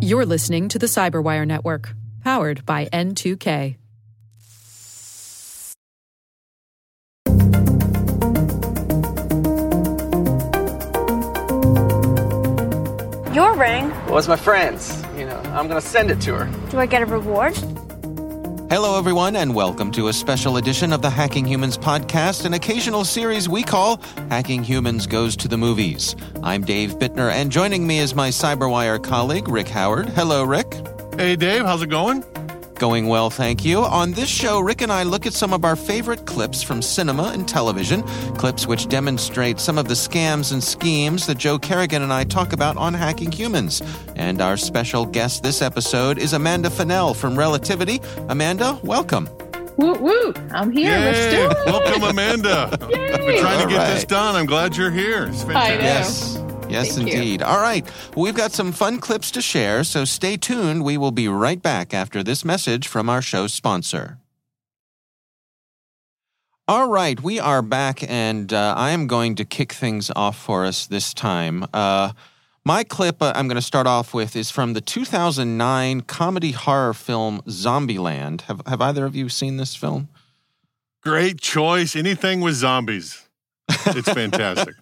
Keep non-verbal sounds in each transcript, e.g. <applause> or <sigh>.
You're listening to the Cyberwire Network, powered by N2K. Your ring? was my friend's. You know, I'm gonna send it to her. Do I get a reward? Hello, everyone, and welcome to a special edition of the Hacking Humans podcast, an occasional series we call Hacking Humans Goes to the Movies. I'm Dave Bittner, and joining me is my Cyberwire colleague, Rick Howard. Hello, Rick. Hey, Dave, how's it going? Going well, thank you. On this show, Rick and I look at some of our favorite clips from cinema and television, clips which demonstrate some of the scams and schemes that Joe Carrigan and I talk about on Hacking Humans. And our special guest this episode is Amanda Fennell from Relativity. Amanda, welcome. Woo woo! I'm here. Let's do it. Welcome, Amanda. <laughs> I've been trying to All get this done. I'm glad you're here. It's I know. Yes. Yes, Thank you. indeed. All right. We've got some fun clips to share, so stay tuned. We will be right back after this message from our show sponsor. All right, we are back, and uh, I am going to kick things off for us this time. Uh, my clip uh, I'm going to start off with is from the 2009 comedy horror film Zombieland. Have, have either of you seen this film? Great choice. Anything with zombies. It's fantastic.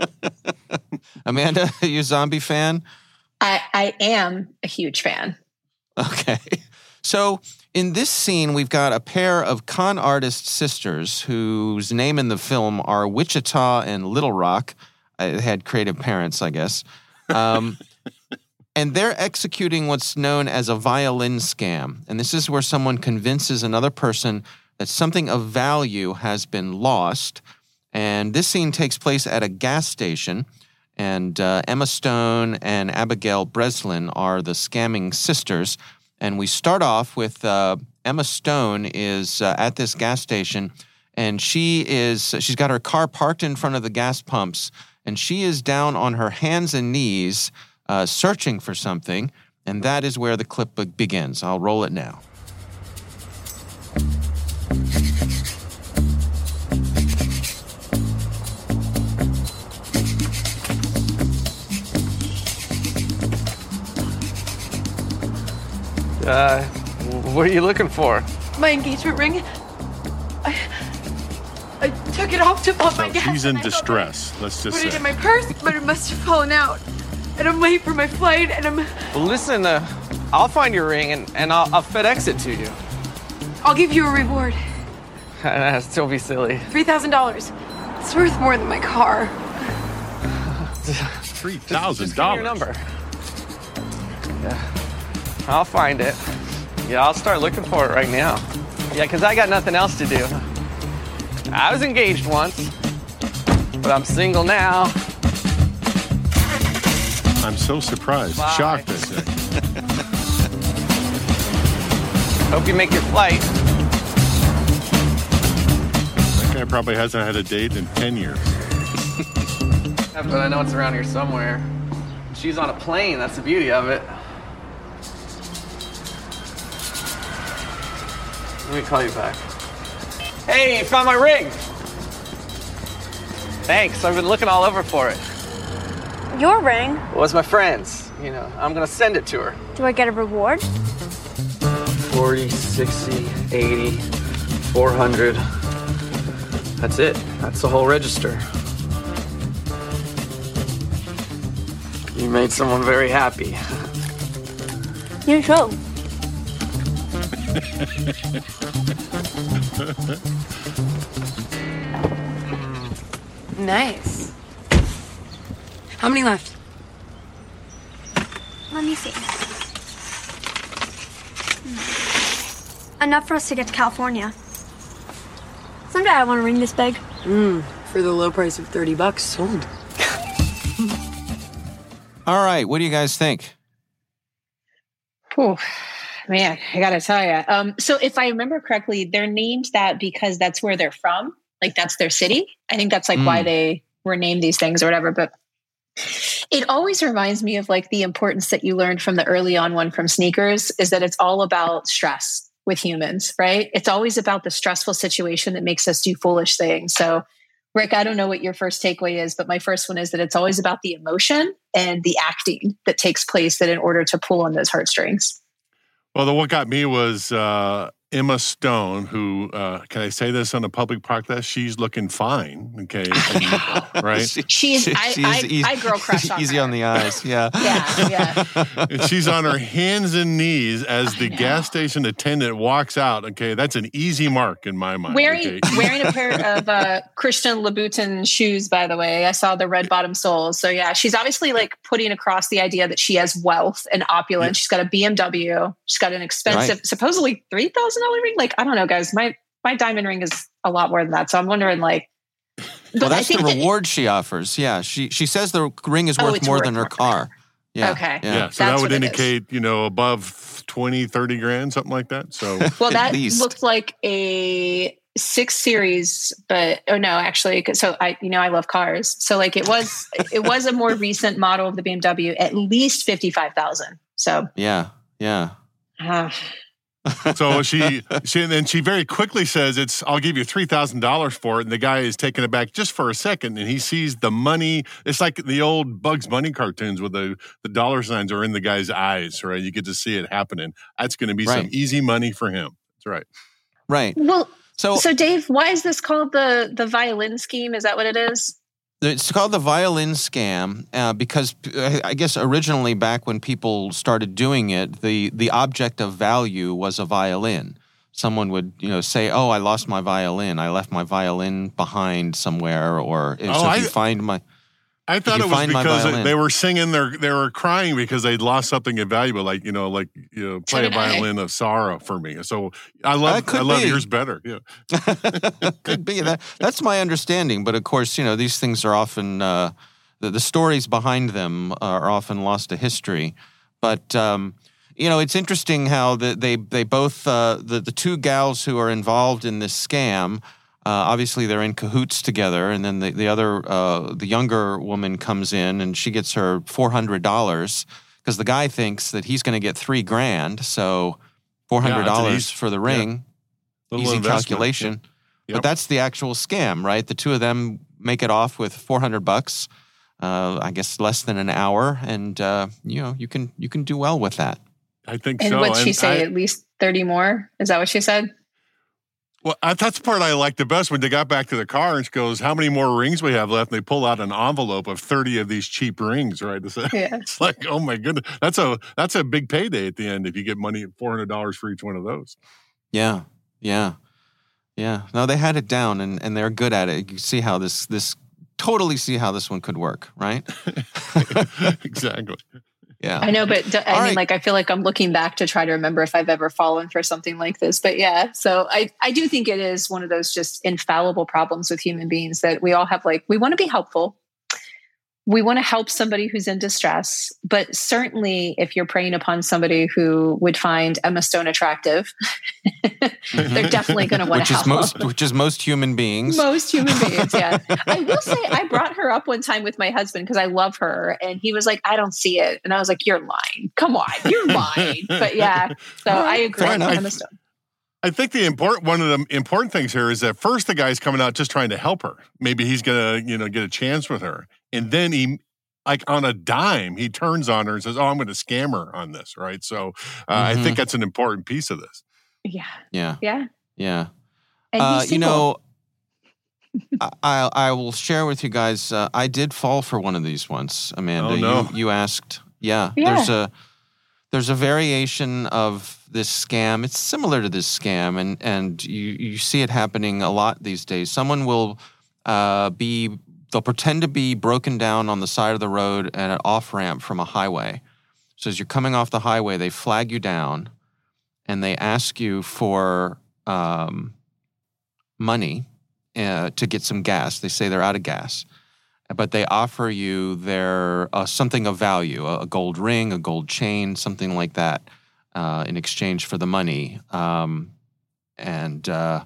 <laughs> Amanda, are you a zombie fan? I, I am a huge fan. Okay. So in this scene, we've got a pair of con artist sisters whose name in the film are Wichita and Little Rock. They had creative parents, I guess. Um, <laughs> and they're executing what's known as a violin scam. And this is where someone convinces another person that something of value has been lost. And this scene takes place at a gas station. And uh, Emma Stone and Abigail Breslin are the scamming sisters. And we start off with uh, Emma Stone is uh, at this gas station, and she is she's got her car parked in front of the gas pumps, and she is down on her hands and knees uh, searching for something. And that is where the clip begins. I'll roll it now. Uh, what are you looking for? My engagement ring. I, I took it off to pump my So gas. she's in and I distress. Let's just Put it in my purse, but it must have fallen out. And I'm late for my flight, and I'm. Well, listen, uh, I'll find your ring and, and I'll, I'll FedEx it to you. I'll give you a reward. <laughs> Still be silly. Three thousand dollars. It's worth more than my car. Three <laughs> <laughs> Just thousand give me your number. Yeah, I'll find it. Yeah, I'll start looking for it right now. Yeah, because I got nothing else to do. I was engaged once, but I'm single now. I'm so surprised, Bye. shocked. I say. <laughs> Hope you make your flight. That guy probably hasn't had a date in ten years. <laughs> But I know it's around here somewhere. She's on a plane. That's the beauty of it. Let me call you back. Hey, you found my ring. Thanks. I've been looking all over for it. Your ring? It was my friend's. You know, I'm gonna send it to her. Do I get a reward? 40, 60, 80, 400. That's it. That's the whole register. You made someone very happy. You too. <laughs> nice. How many left? Let me see. Enough for us to get to California. Someday I want to ring this big. Hmm, for the low price of 30 bucks, sold. <laughs> All right, what do you guys think? Whew. Man, I gotta tell you. Um, so if I remember correctly, they're named that because that's where they're from. Like that's their city. I think that's like why Mm. they were named these things or whatever. But it always reminds me of like the importance that you learned from the early on one from sneakers is that it's all about stress with humans, right? It's always about the stressful situation that makes us do foolish things. So Rick, I don't know what your first takeaway is, but my first one is that it's always about the emotion and the acting that takes place that in order to pull on those heartstrings. Well, the what got me was uh, Emma Stone, who uh, can I say this on a public podcast? She's looking fine. Okay, <laughs> and, right? She's She- I, she I, easy- I girl crush on easy her. on the eyes. Yeah. Yeah, yeah. <laughs> And she's on her hands and knees as the gas station attendant walks out. Okay, that's an easy mark in my mind. wearing okay? <laughs> wearing a pair of uh, Christian Louboutin shoes. By the way, I saw the red bottom soles. So yeah, she's obviously like putting across the idea that she has wealth and opulence. She's got a BMW. She's got an expensive, supposedly three thousand dollar ring. Like I don't know, guys. My my diamond ring is a lot more than that. So I'm wondering, like, but Well, I that's the think that- reward she offers. Yeah, she she says the ring is Oh, worth it's more worth than her more. car. Yeah. Okay. Yeah. yeah, so That's that would what it is. indicate, you know, above 20, 30 grand, something like that. So <laughs> Well, that least. looked like a six series, but oh no, actually, so I, you know, I love cars. So like it was, <laughs> it was a more recent model of the BMW, at least fifty five thousand. So Yeah. Yeah. uh, so she she and then she very quickly says it's I'll give you three thousand dollars for it. And the guy is taken aback just for a second and he sees the money. It's like the old Bugs Bunny cartoons where the, the dollar signs are in the guy's eyes, right? You get to see it happening. That's gonna be some easy money for him. That's right. Right. well, So, so Dave, why is this called the the violin scheme? Is that what it is? It's called the violin scam uh, because uh, I guess originally back when people started doing it, the the object of value was a violin. Someone would you know say, "Oh, I lost my violin. I left my violin behind somewhere," or if, Oh, so if I- you find my I thought it was because they- they were singing their they were crying because they'd lost something invaluable, like you know, like you know, play a violin of sorrow for me. So I love I love be. yours better. Yeah. <laughs> could be that. That's my understanding, but of course, you know these things are often uh, the, the stories behind them are often lost to history. But um, you know, it's interesting how the, they they both uh, the the two gals who are involved in this scam. Uh, obviously, they're in cahoots together, and then the the other uh, the younger woman comes in and she gets her four hundred dollars because the guy thinks that he's going to get three grand. So four hundred dollars easy- for the ring Little easy investment, calculation. Yep. But that's the actual scam, right? The two of them make it off with 400 bucks. Uh, I guess less than an hour, and uh, you know you can you can do well with that. I think And so. what'd she And say? I- At least thirty more? Is that what she said? Well, that's the part I like the best when they got back to the car and she goes, "How many more rings we have left?" And they pull out an envelope of thirty of these cheap rings. Right? <laughs> It's, Yeah. it's like, oh my goodness, that's a that's a big payday at the end if you get money four hundred dollars for each one of those. Yeah, yeah, yeah. No, they had it down, and and they're good at it. You see how this this totally see how this one could work, right? <laughs> exactly. Yeah. I know, but d- I All mean, right. like, I feel like I'm looking back to try to remember if I've ever fallen for something like this. But yeah, so I, I do think it is one of those just infallible problems with human beings that we all have. Like, we want to be helpful, we want to help somebody who's in distress, but certainly if you're preying upon somebody who would find Emma Stone attractive, <laughs> they're definitely going to want which to is most which is most human beings. Most human <laughs> beings, yeah. I will say, I brought her up one time with my husband because I love her, and he was like, "I don't see it," and I was like, "You're lying. Come on, you're lying." But yeah, so I agree. fair enough. Emma Stone. I think the important one of the important things here is that first the guy's coming out just trying to help her. Maybe he's gonna you know get a chance with her, and then he like on a dime he turns on her and says, "Oh, I'm going to scam her on this." Right. So uh, I Mhm. think that's an important piece of this. Yeah, Yeah, yeah. yeah. Uh, you know, <laughs> I, I I will share with you guys. Uh, I did fall for one of these once, Amanda. Oh, no. You you asked. Yeah, Yeah. there's a there's a variation of this scam. It's similar to this scam, and and you you see it happening a lot these days. Someone will uh, be they'll pretend to be broken down on the side of the road at an off ramp from a highway. So as you're coming off the highway, they flag you down, and they ask you for um, money uh, to get some gas. They say they're out of gas, but they offer you their uh, something of value, a, gold ring, a gold chain, something like that, uh, in exchange for the money. Um, and uh,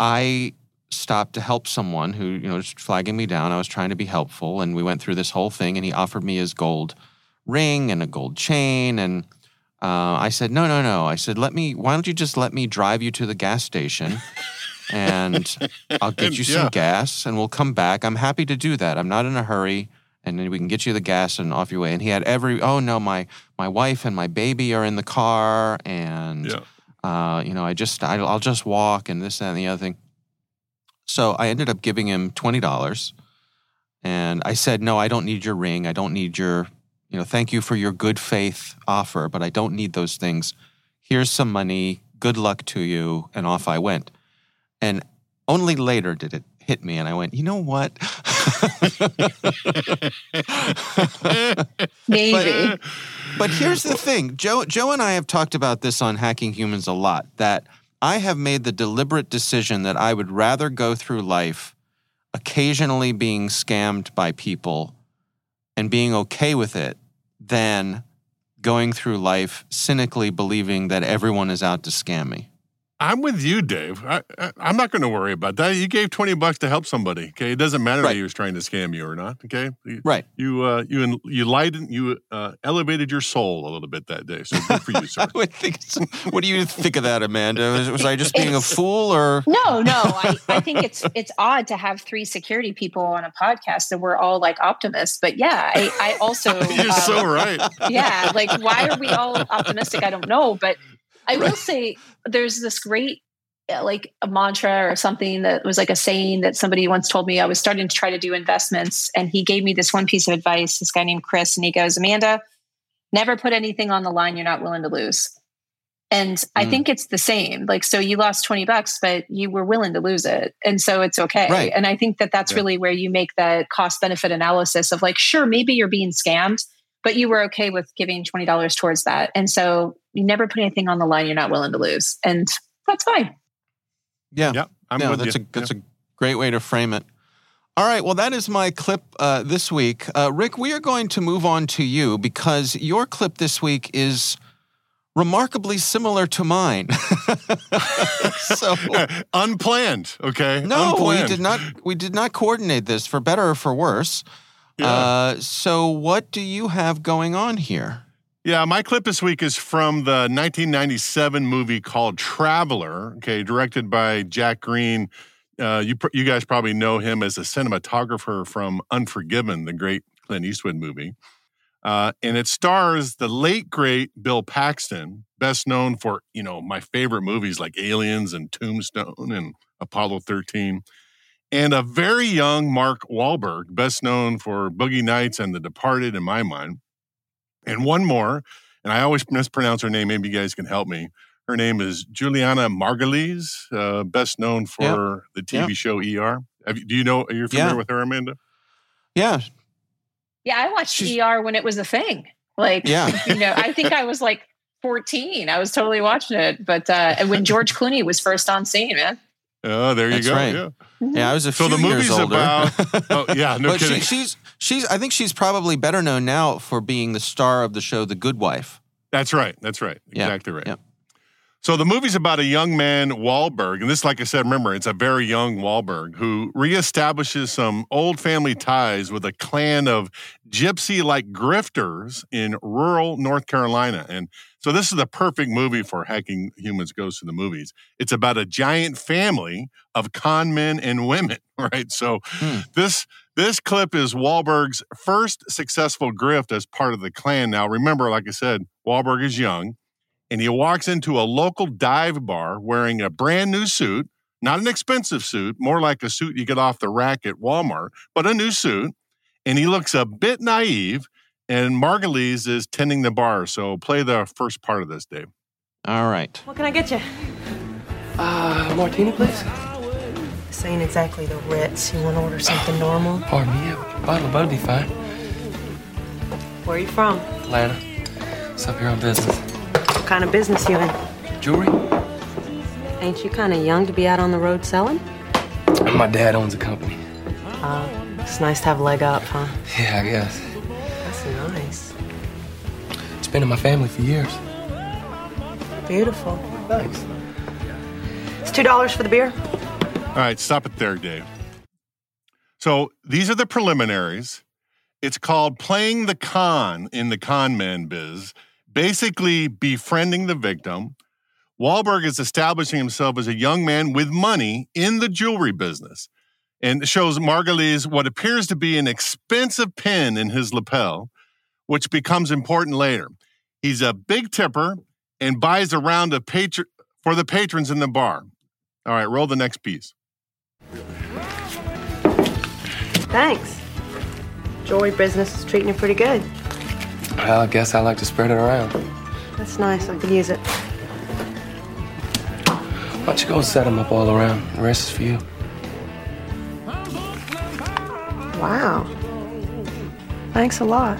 I stopped to help someone who you know was flagging me down. I was trying to be helpful, and we went through this whole thing. And he offered me his gold ring and a gold chain, and uh, I said, "No, no, no." I said, "Let me. Why don't you just let me drive you to the gas station?" and I'll get you <laughs> some Yeah. gas and we'll come back. I'm happy to do that. I'm not in a hurry. And then we can get you the gas and off your way. And he had every, oh no, my my wife and my baby are in the car, and Yeah. uh, you know, I just, I, I'll just walk, and this, that, and the other thing. So I ended up giving him twenty dollars, and I said, no, I don't need your ring. I don't need your, you know, thank you for your good faith offer, but I don't need those things. Here's some money. Good luck to you. And off I went. And only later did it hit me, and I went, you know what? <laughs> Maybe. But here's the thing Joe, Joe and I have talked about this on Hacking Humans a lot that I have made the deliberate decision that I would rather go through life occasionally being scammed by people and being okay with it than going through life cynically believing that everyone is out to scam me. I'm with you, Dave. I, I, I'm not going to worry about that. You gave 20 bucks to help somebody. Okay. It doesn't matter Right. that he was trying to scam you or not. Okay. You, Right. You, uh, you, en- you lightened, you uh, elevated your soul a little bit that day. So good for you, sir. <laughs> I would think so. What do you think of that, Amanda? Was, was I just being a fool or? No, no. I, I think it's it's odd to have three security people on a podcast and we're all like optimists. But yeah, I, I also <laughs> You're um, so right. yeah, like why are we all optimistic? I don't know, but I will say there's this great uh, like a mantra or something that was like a saying that somebody once told me. I was starting to try to do investments, and he gave me this one piece of advice. This guy named Chris, and he goes, "Amanda, never put anything on the line you're not willing to lose." And I Mm. think it's the same. Like, so you lost 20 bucks, but you were willing to lose it. And so it's okay. Right. And I think that that's Yeah. really where you make the cost benefit analysis of like, sure, maybe you're being scammed, but you were okay with giving $20 towards that. And so you never put anything on the line you're not willing to lose. And that's fine. Yeah. Yeah. I'm no, with that's you. a that's a great way to frame it. All right, well, that is my clip uh, this week. Uh, Rick, we are going to move on to you because your clip this week is remarkably similar to mine. <laughs> so <laughs> Unplanned. Okay. no, Unplanned. we did not. We did not coordinate this for better or for worse. Yeah. Uh, so, what do you have going on here? Yeah, my clip this week is from the 1997 movie called Traveller, okay, directed by Jack Green. Uh, you you guys probably know him as a cinematographer from Unforgiven, the great Clint Eastwood movie. Uh, and it stars the late great Bill Paxton, best known for you know my favorite movies like Aliens and Tombstone and Apollo 13, and a very young Mark Wahlberg, best known for Boogie Nights and The Departed, in my mind. And one more, and I always mispronounce her name. Maybe you guys can help me. Her name is Julianna Margulies, uh, best known for the TV Yeah. show ER. Have you, do you know? Are you familiar Yeah. with her, Amanda? Yeah, Yeah, I watched She's- ER when it was a thing. Like, Yeah. <laughs> you know, I think I was like 14. I was totally watching it. But uh, and when George Clooney was first on scene, man. Oh, there you That's go. right. Yeah. Mm-hmm. yeah. I was a So few the years movie's older. about- Oh, yeah, <laughs> no but kidding. She, she's she's. I think she's probably better known now for being the star of the show The Good Wife. That's right. That's right. Yeah, Exactly right. yeah. So the movie's about a young man, Wahlberg, and this, like I said, remember, it's a very young Wahlberg who reestablishes some old family ties with a clan of gypsy-like grifters in rural North Carolina. And so this is the perfect movie for Hacking Humans Goes to the Movies. It's about a giant family of con men and women, <laughs> right? So Hmm. this this clip is Wahlberg's first successful grift as part of the clan. Now, remember, like I said, Wahlberg is young and he walks into a local dive bar wearing a brand new suit, not an expensive suit, more like a suit you get off the rack at Walmart, but a new suit. And he looks a bit naive, and Margulies is tending the bar. So play the first part of this, Dave. All right. What can I get you? Uh, martini, please. This ain't exactly the Ritz. You want to order something normal? Pardon me, a bottle of would be fine. Where are you from? Atlanta. It's up here on business. What kind of business you in? Jewelry? Ain't you kind of young to be out on the road selling? My dad owns a company. Uh, it's nice to have a leg up, huh? Yeah, I guess. That's nice. It's been in my family for years. Beautiful. Thanks. It's two dollars for the beer. All right, stop it there, Dave. So these are the preliminaries. It's called playing the con in the con man biz, basically befriending the victim. Wahlberg is establishing himself as a young man with money in the jewelry business and shows Margulies what appears to be an expensive pin in his lapel, which becomes important later. He's a big tipper and buys a round of patron for the patrons in the bar. All right, roll the next piece. Thanks. Jewelry business is treating you pretty good. Well, I guess I like to spread it around. That's nice. I could use it. Why don't you go set them up all around? The rest is for you. Wow. Thanks a lot.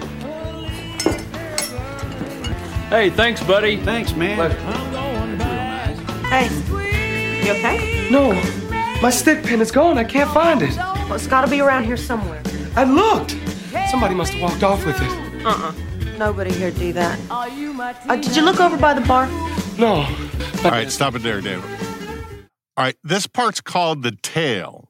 Hey, thanks, buddy. Thanks, man. Hey, you okay? No, my stick pin is gone. I can't find it. Well, it's got to be around here somewhere. I looked. Somebody must have walked off with it. Uh-uh. Nobody here do that. Uh, did you look over by the bar? No. All right, stop it there, David. All right, this part's called the tail.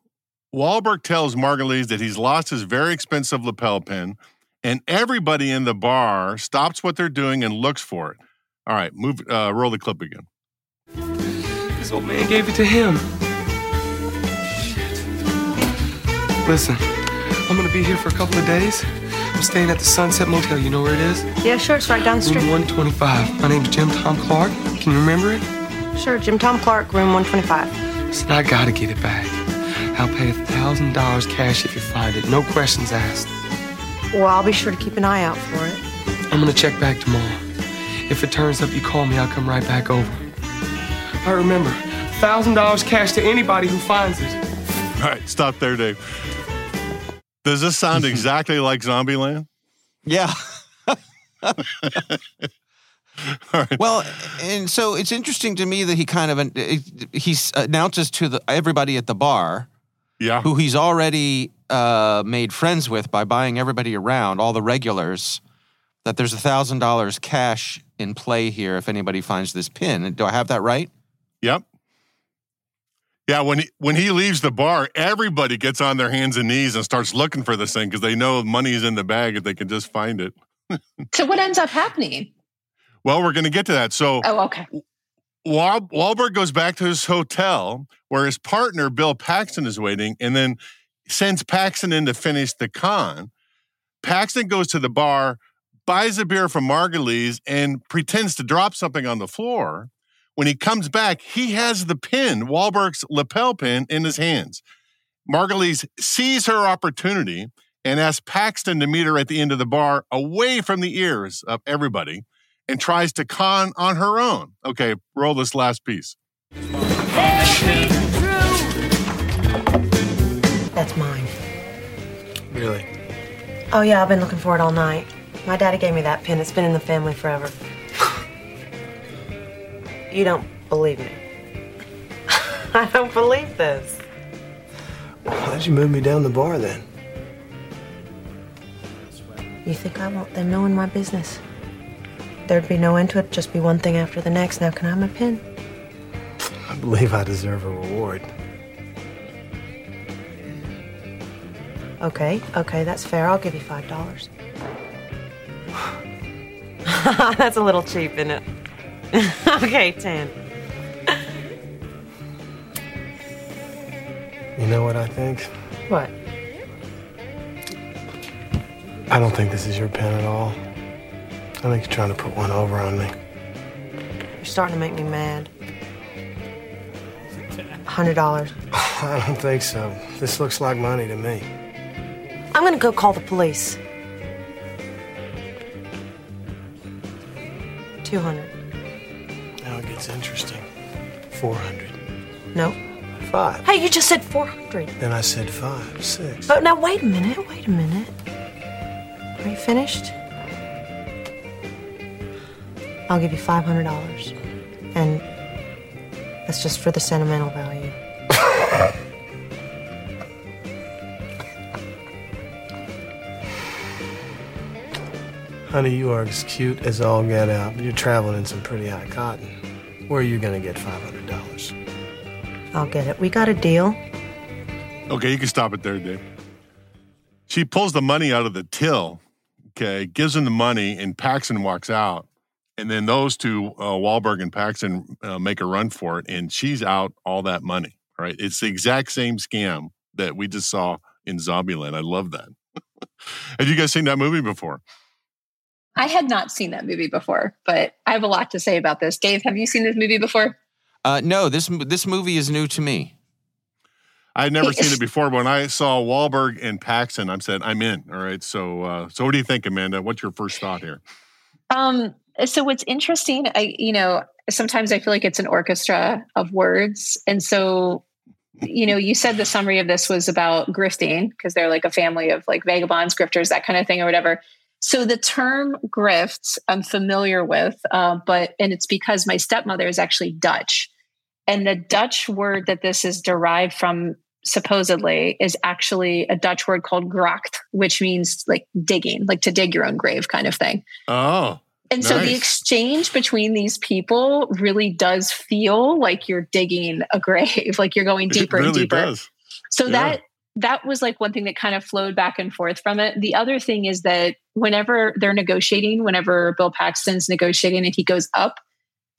Wahlberg tells Margulies that he's lost his very expensive lapel pin, and everybody in the bar stops what they're doing and looks for it. All right, move. Uh, roll the clip again. This old man gave it to him. Shit. Listen, I'm gonna be here for a couple of days. I'm staying at the Sunset Motel. You know where it is? Yeah, sure. It's right down the street. Room 125. My name's Jim Tom Clark. Can you remember it? Sure, Jim Tom Clark, room 125. Listen, I gotta get it back. I'll pay a thousand dollars cash if you find it. No questions asked. Well, I'll be sure to keep an eye out for it. I'm gonna check back tomorrow. If it turns up, you call me. I'll come right back over. I remember, thousand dollars cash to anybody who finds it. All right, stop there, Dave. Does this sound <laughs> exactly like Zombieland? Yeah. <laughs> <laughs> Well, and so it's interesting to me that he kind of he announces to the, everybody at the bar, yeah, who he's already uh, made friends with by buying everybody around, all the regulars, that there's a thousand dollars cash in play here if anybody finds this pin. Do I have that right? Yep. Yeah, when he when he leaves the bar, everybody gets on their hands and knees and starts looking for this thing because they know money is in the bag if they can just find it. <laughs> so what ends up happening? Well, we're going to get to that. So, oh, okay. Wal- Wahlberg goes back to his hotel where his partner Bill Paxton is waiting, and then sends Paxton in to finish the con. Paxton goes to the bar, buys a beer from Margulies, and pretends to drop something on the floor. When he comes back, he has the pin, Wahlberg's lapel pin, in his hands. Margulies sees her opportunity and asks Paxton to meet her at the end of the bar, away from the ears of everybody, and tries to con on her own. Okay, roll this last piece. That's mine. Really? Oh, yeah, I've been looking for it all night. My daddy gave me that pin. It's been in the family forever. You don't believe me. <laughs> I don't believe this. Why'd you move me down the bar then? You think I want them knowing my business? There'd be no end to it, just be one thing after the next. Now, can I have my pin? I believe I deserve a reward. Okay, okay, that's fair. I'll give you five dollars. <laughs> that's a little cheap, isn't it? <laughs> okay, ten. You know what I think? What? I don't think this is your pen at all. I think you're trying to put one over on me. You're starting to make me mad. <laughs> Hundred dollars. <laughs> I don't think so. This looks like money to me. I'm gonna go call the police. Two hundred. 400. No. Five. Hey, you just said 400. Then I said five, six. But now, wait a minute, wait a minute. Are you finished? I'll give you $500. And that's just for the sentimental value. <laughs> Honey, you are as cute as all get out, but you're traveling in some pretty hot cotton. Where are you going to get $500? I'll get it. We got a deal. Okay, you can stop it there, Dave. She pulls the money out of the till, okay, gives him the money, and Paxton walks out. and then those two, uh, Wahlberg and Paxton, uh, make a run for it, and she's out all that money. Right? It's the exact same scam that we just saw in Zombieland. I love that. <laughs> Have you guys seen that movie before? I had not seen that movie before, but I have a lot to say about this. Dave, have you seen this movie before? Uh, no, this this movie is new to me. I had never seen it before. But when I saw Wahlberg and Paxton, I'm said, "I'm in." All right. So, uh, so what do you think, Amanda? What's your first thought here? Um. So what's interesting, I you know, sometimes I feel like it's an orchestra of words, and so you know, you said the summary of this was about grifting because they're like a family of like vagabonds, grifters, that kind of thing, or whatever. So the term grift I'm familiar with, uh, but and it's because my stepmother is actually Dutch, and the Dutch word that this is derived from supposedly is actually a Dutch word called gracht, which means like digging, like to dig your own grave kind of thing. Oh. And nice. so the exchange between these people really does feel like you're digging a grave, <laughs> like you're going deeper really and deeper. Does. So yeah. that that was like one thing that kind of flowed back and forth from it. The other thing is that whenever they're negotiating, whenever Bill Paxton's negotiating and he goes up,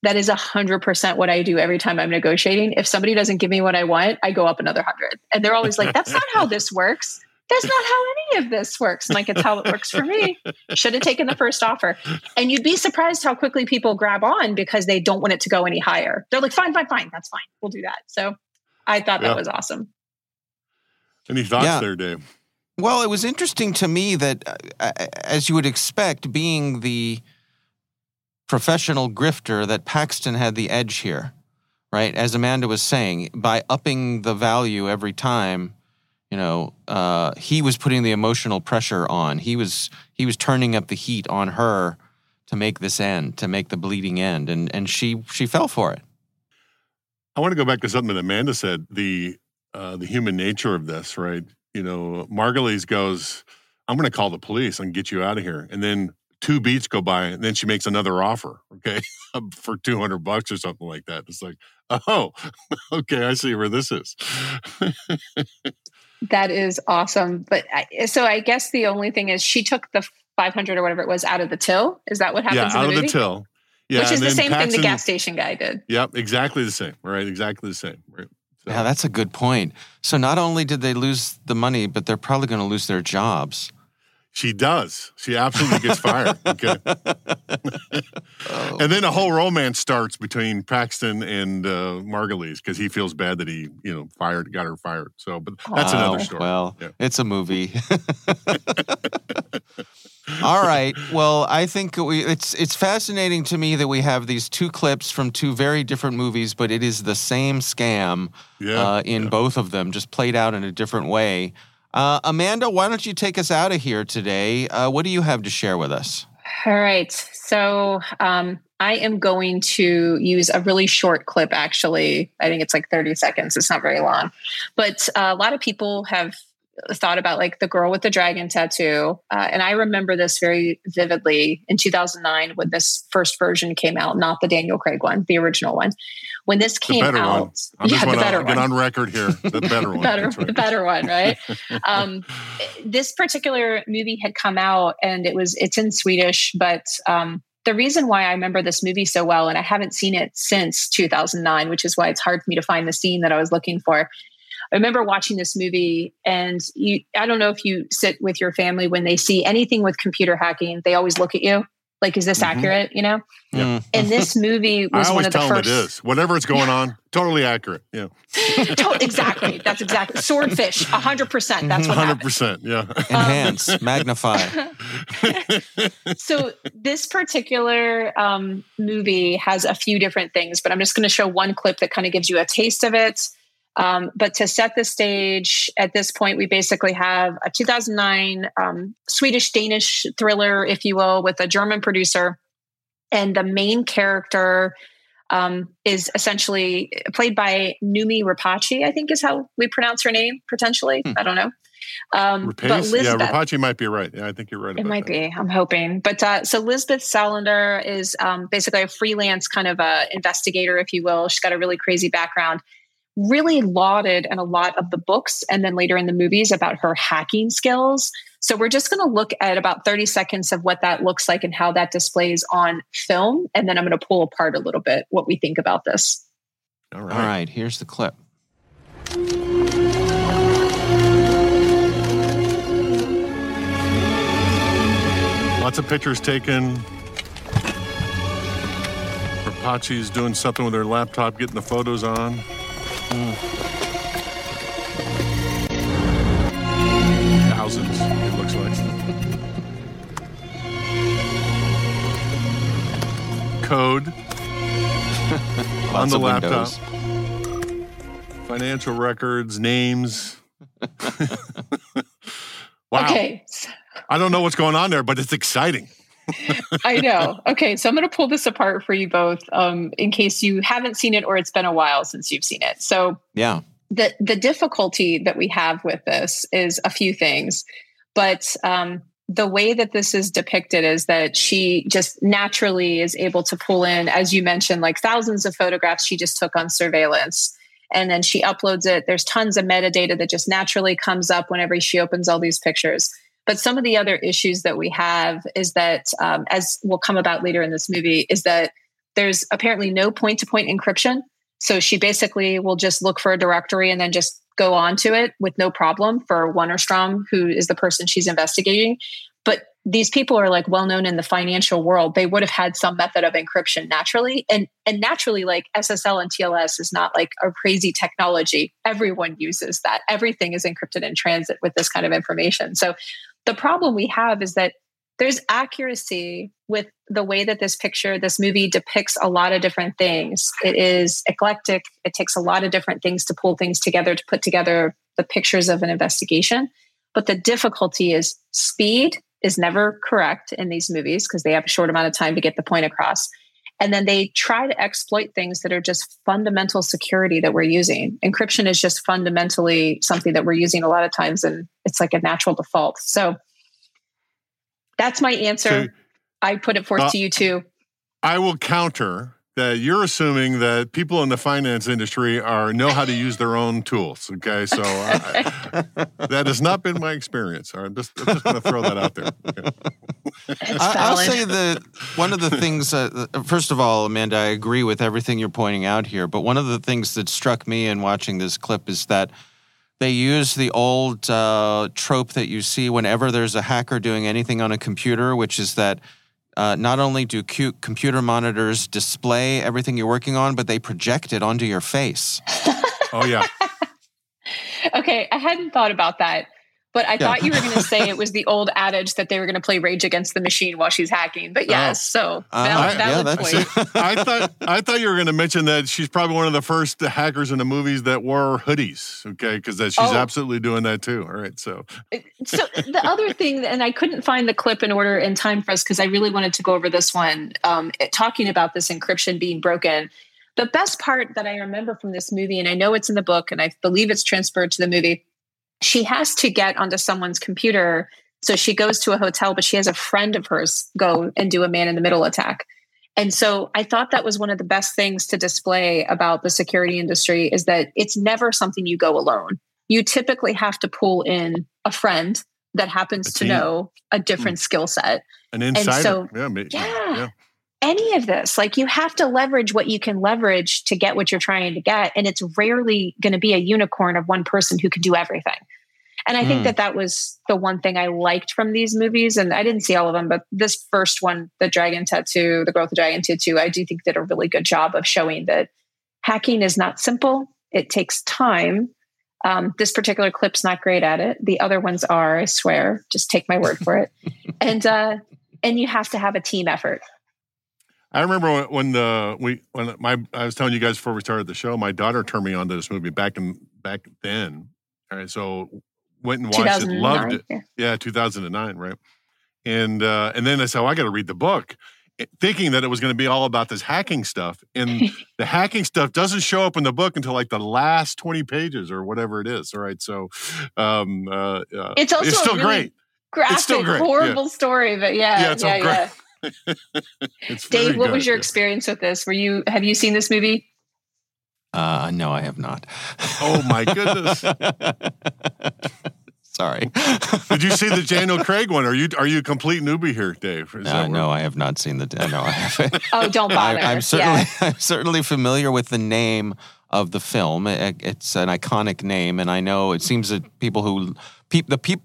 that is a hundred percent what I do every time I'm negotiating. If somebody doesn't give me what I want, I go up another hundred. And they're always like, that's not how this works. That's not how any of this works. I'm like, it's how it works for me. Should have taken the first offer. And you'd be surprised how quickly people grab on because they don't want it to go any higher. They're like, fine, fine, fine. That's fine. We'll do that. So I thought Yeah. that was awesome. Any thoughts Yeah. there, Dave? Well, it was interesting to me that, uh, as you would expect, being the professional grifter, that Paxton had the edge here, right? As Amanda was saying, by upping the value every time, you know, uh, he was putting the emotional pressure on. He was he was turning up the heat on her to make this end, to make the bleeding end, and and she she fell for it. I want to go back to something that Amanda said the uh, the human nature of this, right? You know, Margulies goes, "I'm going to call the police and get you out of here," and then two beats go by, and then she makes another offer, okay, <laughs> for two hundred bucks or something like that. It's like, oh, <laughs> okay, I see where this is. <laughs> That is awesome. But I, so I guess the only thing is she took the 500 or whatever it was out of the till. Is that what yeah, happens in out the of the till. Yeah, Which is the same thing the gas station guy did. Yep, exactly the same. Right, exactly the same. Right. Yeah, that's a good point. So not only did they lose the money, but they're probably going to lose their jobs. She does. She absolutely gets fired. Okay. <laughs> And then a whole romance starts between Paxton and uh, Margulies because he feels bad that he, you know, fired, got her fired. So, but that's Oh, another story. Well, Yeah. it's a movie. <laughs> <laughs> All right. Well, I think we, it's it's fascinating to me that we have these two clips from two very different movies, but it is the same scam Yeah, uh, in both of them, just played out in a different way. Uh, Amanda, why don't you take us out of here today? Uh, what do you have to share with us? All right. So um, I am going to use a really short clip, actually. I think it's like 30 seconds. It's not very long. But uh, a lot of people have thought about like the girl with the dragon tattoo. Uh, and I remember this very vividly in 2009 when this first version came out, not the Daniel Craig one, the original one. When this came out, one. Yeah, the better get one on record here. The <laughs> better one. better, right. the better one, right? <laughs> um, this particular movie had come out, and it was it's in Swedish. But um, the reason why I remember this movie so well, and I haven't seen it since 2009, which is why it's hard for me to find the scene that I was looking for. I remember watching this movie, and you, I don't know if you sit with your family when they see anything with computer hacking, they always look at you like, "Is this Mhm. accurate?" You know. Yeah. And this <laughs> movie I was one always of the tell them first. it is. Whatever is going on, totally accurate. Yeah. <laughs> To- exactly. That's exactly swordfish. hundred percent. That's what happened. 100%. Yeah. Enhance, magnify. <laughs> so this particular um, movie has a few different things, but I'm just going to show one clip that kind of gives you a taste of it. Um, but to set the stage, at this point, we basically have a 2009 um, Swedish Danish thriller, if you will, with a German producer, and the main character um, is essentially played by Noomi Rapace. I think is how we pronounce her name. Potentially, I don't know. Um, but? Yeah, Rapace might be right. Yeah, I think you're right. it might that. be. I'm hoping. But uh, so Lisbeth Salander is um, basically a freelance kind of a investigator, if you will. She's got a really crazy background. Really lauded in a lot of the books and then later in the movies about her hacking skills. So we're just going to look at about 30 seconds of what that looks like and how that displays on film. And then I'm going to pull apart a little bit what we think about this. All right. All right, here's the clip. Lots of pictures taken. Rapace's doing something with her laptop, getting the photos on. Thousands, it looks like. Code <laughs> on the laptop. Financial records, names. <laughs> <laughs> wow. Okay. I don't know what's going on there, but it's exciting. I know. Okay, so I'm going to pull this apart for you both um, in case you haven't seen it or it's been a while since you've seen it. So, yeah. The the difficulty that we have with this is a few things, but um, the way that this is depicted is that she just naturally is able to pull in, as you mentioned, like thousands of photographs she just took on surveillance. And then she uploads it. There's tons of metadata that just naturally comes up whenever she opens all these pictures. But some of the other issues that we have is that, um, as will come about later in this movie, is that there's apparently no point to point encryption. So she basically will just look for a directory and then just go on to it with no problem for Wennerstrom, who is the person she's investigating. But these people are like well known in the financial world. They would have had some method of encryption naturally. And and naturally, like SSL and TLS is not like a crazy technology. Everyone uses that. Everything is encrypted in transit with this kind of information. So the problem we have is that there's accuracy with the way that this picture, this movie depicts a lot of different things. It is eclectic. It takes a lot of different things to pull things together to put together the pictures of an investigation. But the difficulty is speed is never correct in these movies because they have a short amount of time to get the point across. And then they try to exploit things that are just fundamental security that we're using. Encryption is just fundamentally something that we're using a lot of times, and it's like a natural default. So that's my answer. So, I put it forth uh, to you too. I will counter that you're assuming that people in the finance industry are know how to use their own tools. Okay, so <laughs> I, that has not been my experience. Right, just, I'm just going to throw that out there. Okay. I, will say that one of the <laughs> things. Uh, first of all, Amanda, I agree with everything you're pointing out here. But one of the things that struck me in watching this clip is that. They use the old uh, trope that you see whenever there's a hacker doing anything on a computer, which is that uh, not only do cute computer monitors display everything you're working on, but they project it onto your face. oh, yeah. <laughs> okay, I hadn't thought about that. But I yeah. thought you were going to say it was the old adage that they were going to play Rage Against the Machine while she's hacking. But yes, oh. so uh, valid, valid yeah, point. <laughs> I thought I thought you were going to mention that she's probably one of the first hackers in the movies that wore hoodies. Okay, because that she's oh. absolutely doing that too. All right, so uh, so the other thing, and I couldn't find the clip in order in time for us because I really wanted to go over this one, um, talking about this encryption being broken. The best part that I remember from this movie, and I know it's in the book, and I believe it's transferred to the movie she has to get onto someone's computer. So she goes to a hotel, but she has a friend of hers go and do a man in the middle attack. And so I thought that was one of the best things to display about the security industry is that it's never something you go alone. You typically have to pull in a friend that happens to know a different mm. skill set. An insider. And so, yeah, yeah, yeah, Any of this, like you have to leverage what you can leverage to get what you're trying to get. And it's rarely going to be a unicorn of one person who can do everything. And I mm. think that that was the one thing I liked from these movies. And I didn't see all of them, but this first one, The Dragon Tattoo, The Growth of Dragon Tattoo, I do think did a really good job of showing that hacking is not simple. It takes time. Um, this particular clip's not great at it. The other ones are, I swear. Just take my word for it. <laughs> and uh, and you have to have a team effort. I remember when the we when my I was telling you guys before we started the show, my daughter turned me on to this movie back in back then. All right, so went and watched it, loved it. Yeah, yeah 2009, right? And uh, and then I said, oh, I got to read the book, eh, thinking that it was going to be all about this hacking stuff. And <laughs> the hacking stuff doesn't show up in the book until like the last 20 pages or whatever it is. All right, so um, uh, uh, it's also it's still really great. Graphic, it's still great. horrible yeah. story, but yeah, yeah, it's yeah, yeah. <laughs> Dave, what good, was your experience with this? Were you have you seen this movie? Uh, no, I have not. Oh my goodness. <laughs> Sorry. Did you see the <laughs> Daniel Craig one? Are you are you a complete newbie here, Dave? Is Uh, no, I have not seen the. Uh, no, I haven't. Oh, don't bother. I, am certainly Yeah. I'm certainly familiar with the name of the film. It- it's an iconic name, and I know it seems that people who peop the peop.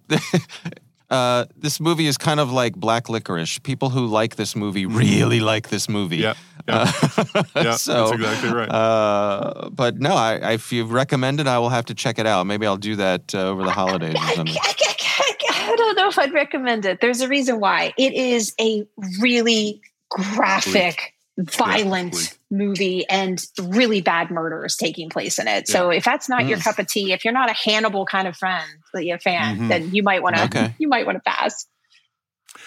Uh, this movie is kind of like black licorice. People who like this movie really like this movie. Yeah, yeah. <laughs> Yeah, so, that's exactly right. Uh, but no, I, I, if you've recommended, I will have to check it out. Maybe I'll do that uh, over the holidays or something. I don't know if I'd recommend it. There's a reason why. It is a really graphic, violent movie and really bad murders taking place in it. So if that's not your Mm. cup of tea, if you're not a Hannibal kind of friend, that you're a fan, Mhm. then you might want to Okay. you might want to pass.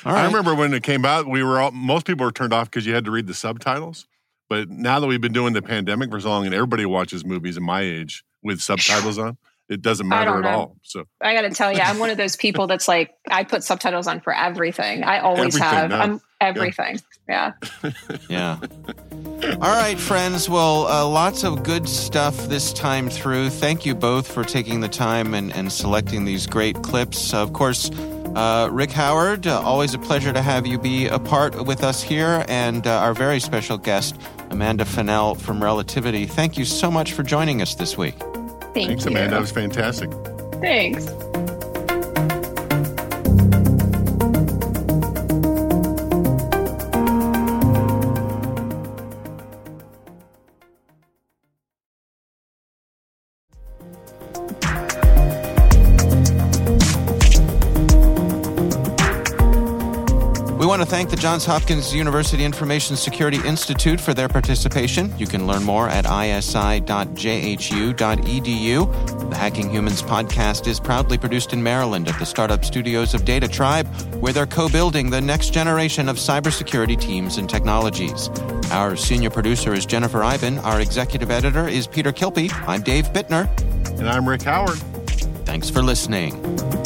All right. I remember when it came out, we were all, most people were turned off because you had to read the subtitles. But now that we've been doing the pandemic for so long, and everybody watches movies in my age with <sighs> subtitles on, it doesn't matter at know. all. So I got to tell you, I'm one of those <laughs> people that's like, I put subtitles on for everything. I always Everything have. now. I'm everything. Yeah. Yeah. <laughs> All right, friends. Well, uh, lots of good stuff this time through. Thank you both for taking the time and, and selecting these great clips. Of course, uh, Rick Howard, uh, always a pleasure to have you be a part with us here, and uh, our very special guest, Amanda Fennell from Relativity. Thank you so much for joining us this week. Thank thanks, you. Amanda. That was fantastic. Thanks. The Johns Hopkins University Information Security Institute for their participation. You can learn more at isi.jhu.edu. The Hacking Humans podcast is proudly produced in Maryland at the startup studios of DataTribe, where they're co building the next generation of cybersecurity teams and technologies. Our senior producer is Jennifer Eiben. Our executive editor is Peter Kilpe. I'm Dave Bittner. And I'm Rick Howard. Thanks for listening.